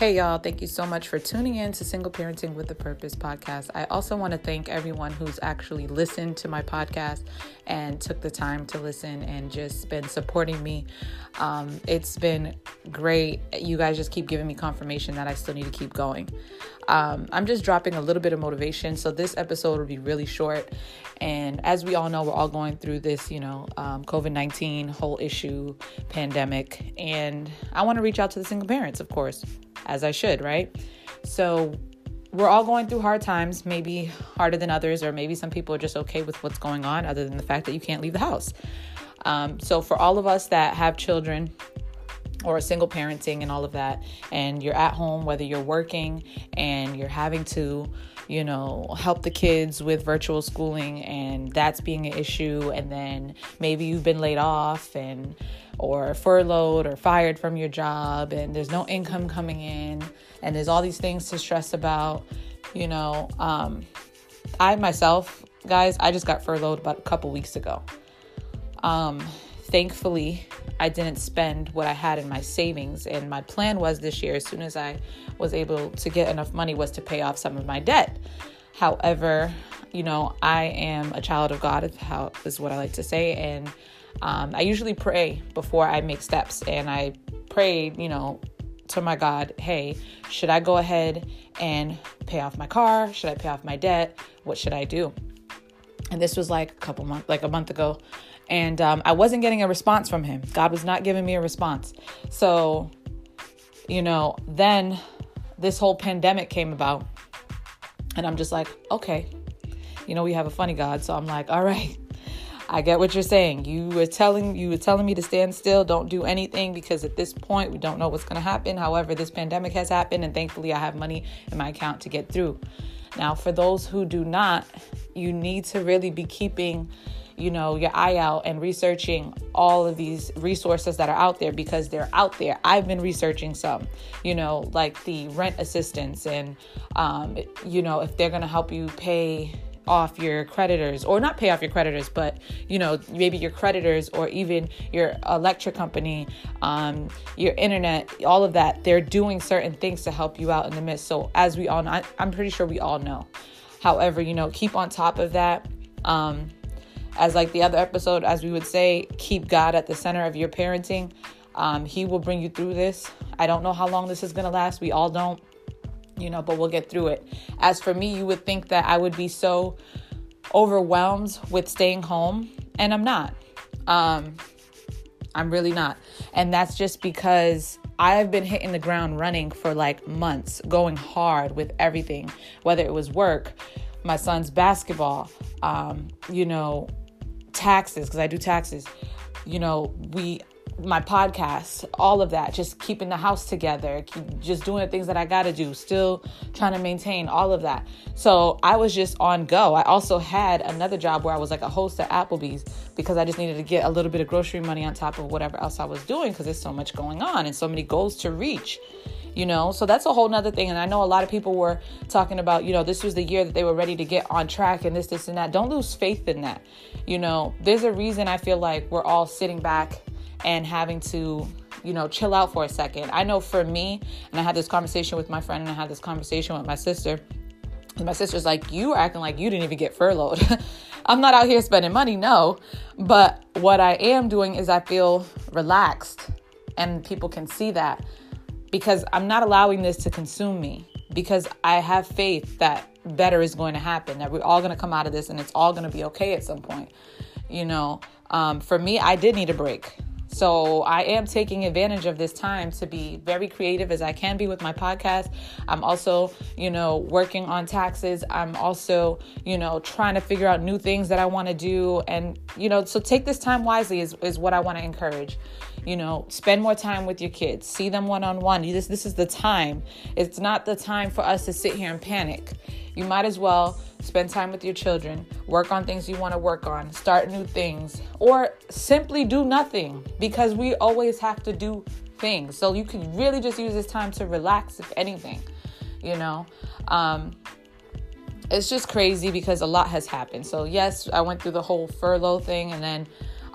Hey, y'all, thank you so much for tuning in to Single Parenting with a Purpose podcast. I also want to thank everyone who's actually listened to my podcast and took the time to listen and just been supporting me. Um, it's been great. You guys just keep giving me confirmation that I still need to keep going. Um, I'm just dropping a little bit of motivation. So this episode will be really short. And as we all know, we're all going through this, you know, um, COVID 19 whole issue, pandemic. And I want to reach out to the single parents, of course as I should, right? So we're all going through hard times, maybe harder than others, or maybe some people are just okay with what's going on, other than the fact that you can't leave the house. Um, so, for all of us that have children or single parenting and all of that, and you're at home, whether you're working and you're having to, you know, help the kids with virtual schooling, and that's being an issue, and then maybe you've been laid off and or furloughed or fired from your job and there's no income coming in and there's all these things to stress about you know um, i myself guys i just got furloughed about a couple weeks ago. Um, thankfully i didn't spend what i had in my savings and my plan was this year as soon as i was able to get enough money was to pay off some of my debt however you know i am a child of god is what i like to say and um, I usually pray before I make steps, and I prayed, you know, to my God, hey, should I go ahead and pay off my car? Should I pay off my debt? What should I do? And this was like a couple months, like a month ago. And um, I wasn't getting a response from him. God was not giving me a response. So, you know, then this whole pandemic came about. And I'm just like, okay, you know, we have a funny God. So I'm like, all right, I get what you're saying. You were telling you were telling me to stand still, don't do anything because at this point we don't know what's going to happen. However, this pandemic has happened and thankfully I have money in my account to get through. Now, for those who do not, you need to really be keeping you know your eye out and researching all of these resources that are out there because they're out there. I've been researching some you know like the rent assistance and um, you know if they're going to help you pay off your creditors or not pay off your creditors but you know maybe your creditors or even your electric company um, your internet all of that they're doing certain things to help you out in the midst. So as we all know I, i'm pretty sure we all know. However you know keep on top of that um, as like the other episode as we would say keep god at the center of your parenting um, he will bring you through this i don't know how long this is going to last we all don't you know, but we'll get through it. As for me, you would think that I would be so overwhelmed with staying home, and I'm not. Um, I'm really not. And that's just because I've been hitting the ground running for like months, going hard with everything, whether it was work, my son's basketball, um, you know, taxes, because I do taxes. You know, we my podcast, all of that, just keeping the house together, keep just doing the things that I got to do, still trying to maintain all of that. So I was just on go. I also had another job where I was like a host at Applebee's because I just needed to get a little bit of grocery money on top of whatever else I was doing because there's so much going on and so many goals to reach you know? So that's a whole nother thing and i know a lot of people were talking about you know this was the year that they were ready to get on track and this this and that. Don't lose faith in that you know? There's a reason i feel like we're all sitting back and having to you know chill out for a second. I know for me and i had this conversation with my friend and i had this conversation with my sister and my sister's like you are acting like you didn't even get furloughed. I'm not out here spending money no but what i am doing is i feel relaxed and people can see that because i'm not allowing this to consume me because i have faith that better is going to happen that we're all going to come out of this and it's all going to be okay at some point you know um, for me i did need a break so I am taking advantage of this time to be very creative as I can be with my podcast. I'm also, you know, working on taxes. I'm also, you know, trying to figure out new things that I want to do. And, you know, so take this time wisely is, is what I want to encourage. You know, spend more time with your kids. See them one on one. This this is the time. It's not the time for us to sit here and panic. You might as well spend time with your children, work on things you want to work on, start new things, or simply do nothing because we always have to do things. So you can really just use this time to relax, if anything, you know. Um, it's just crazy because a lot has happened. So, yes, I went through the whole furlough thing and then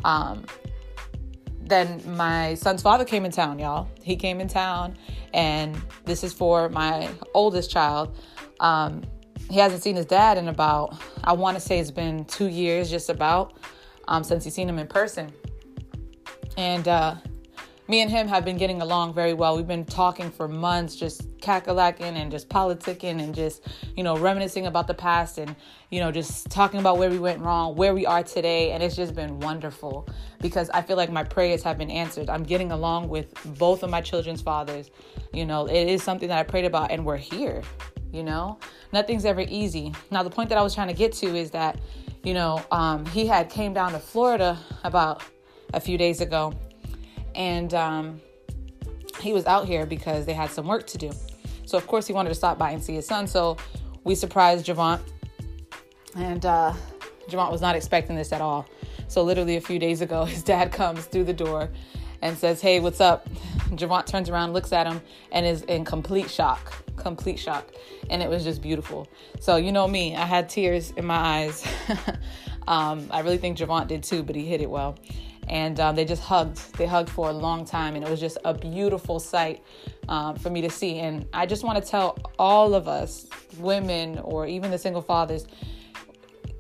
um, then my son's father came in town, y'all. He came in town, and this is for my oldest child. Um, he hasn't seen his dad in about, I want to say it's been two years, just about, um, since he's seen him in person. And uh, me and him have been getting along very well. We've been talking for months, just cackalacking and just politicking and just, you know, reminiscing about the past and, you know, just talking about where we went wrong, where we are today. And it's just been wonderful because I feel like my prayers have been answered. I'm getting along with both of my children's fathers. You know, it is something that I prayed about and we're here, you know? Nothing's ever easy. Now, the point that I was trying to get to is that, you know, um, he had came down to Florida about a few days ago and um, he was out here because they had some work to do. So of course he wanted to stop by and see his son. So we surprised Javant, and uh, Javant was not expecting this at all. So literally a few days ago, his dad comes through the door and says, "Hey, what's up?" Javant turns around, looks at him, and is in complete shock. Complete shock, and it was just beautiful. So you know me, I had tears in my eyes. um, I really think Javant did too, but he hit it well and um, they just hugged. They hugged for a long time, and it was just a beautiful sight um, for me to see. And I just want to tell all of us, women or even the single fathers,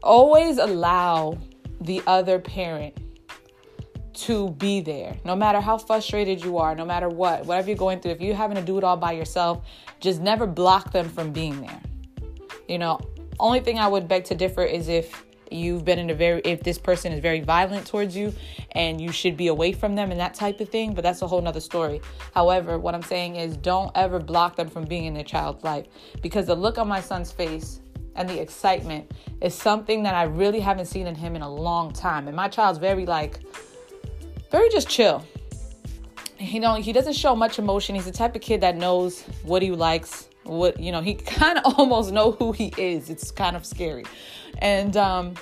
always allow the other parent to be there. No matter how frustrated you are, no matter what, whatever you're going through, if you're having to do it all by yourself, just never block them from being there. You know, only thing I would beg to differ is if you've been in a very if this person is very violent towards you and you should be away from them and that type of thing but that's a whole nother story. However what i'm saying is don't ever block them from being in their child's life because the look on my son's face and the excitement is something that i really haven't seen in him in a long time. And my child's very like very just chill. You know he doesn't show much emotion. He's the type of kid that knows what he likes what you know he kind of almost know who he is. It's kind of scary. And um,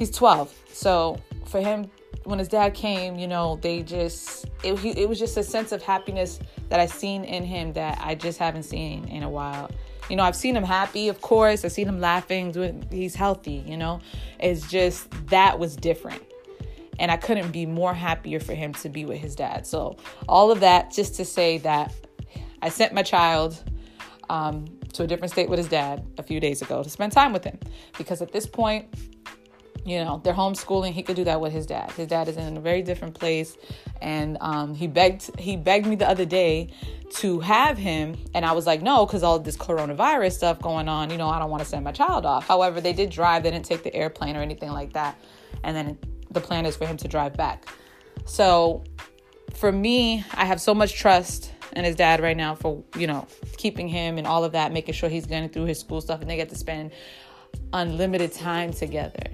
he's 12 so for him when his dad came you know they just it, he, it was just a sense of happiness that i seen in him that i just haven't seen in a while. You know i've seen him happy of course. I've seen him laughing doing he's healthy you know? It's just that was different. And i couldn't be more happier for him to be with his dad. So all of that just to say that i sent my child um, to a different state with his dad a few days ago to spend time with him. Because at this point, you know, they're homeschooling. He could do that with his dad. His dad is in a very different place, and um, he begged he begged me the other day to have him, and I was like, no, because all this coronavirus stuff going on. You know, I don't want to send my child off. However, they did drive. They didn't take the airplane or anything like that, and then the plan is for him to drive back. So, for me, I have so much trust and his dad right now for you know keeping him and all of that, making sure he's getting through his school stuff, and they get to spend unlimited time together.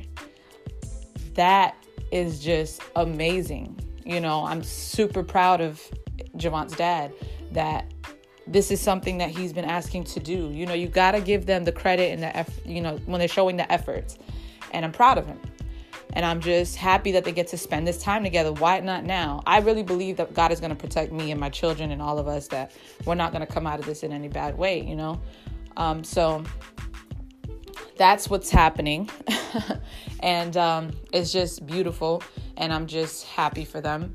That is just amazing. You know, I'm super proud of Javon's dad that this is something that he's been asking to do. You know, you got to give them the credit and the effort, you know, when they're showing the efforts. And I'm proud of him. And I'm just happy that they get to spend this time together. Why not now? I really believe that God is going to protect me and my children and all of us, that we're not going to come out of this in any bad way, you know? Um, so that's what's happening. and um, it's just beautiful. And I'm just happy for them.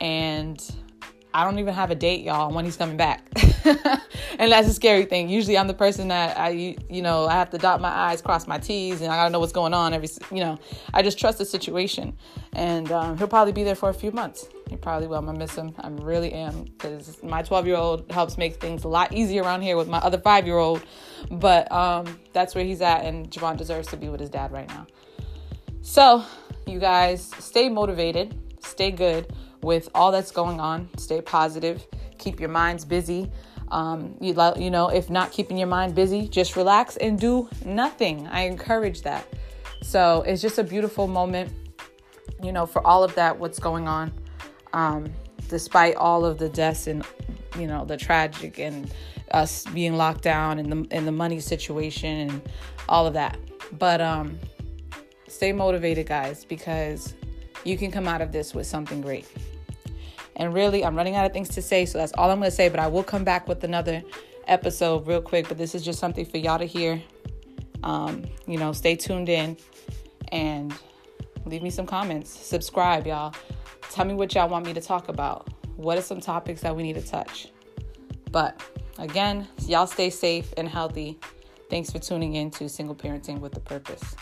And I don't even have a date, y'all, when he's coming back. and that's a scary thing. Usually I'm the person that I, you know, I have to dot my I's, cross my T's, and I gotta know what's going on every, you know, I just trust the situation. And um, he'll probably be there for a few months. He probably will. I'm gonna miss him. I really am because my 12 year old helps make things a lot easier around here with my other five year old. But um, that's where he's at, and Javon deserves to be with his dad right now. So, you guys, stay motivated, stay good with all that's going on. Stay positive, keep your minds busy. Um, you, you know, if not keeping your mind busy, just relax and do nothing. I encourage that. So it's just a beautiful moment, you know, for all of that, what's going on, um, despite all of the deaths and, you know, the tragic and us being locked down and the, and the money situation and all of that. But um, stay motivated, guys, because you can come out of this with something great. And really, I'm running out of things to say, so that's all I'm going to say. But I will come back with another episode real quick. But this is just something for y'all to hear. Um, you know, stay tuned in and leave me some comments. Subscribe, y'all. Tell me what y'all want me to talk about. What are some topics that we need to touch? But again, y'all stay safe and healthy. Thanks for tuning in to Single Parenting with a Purpose.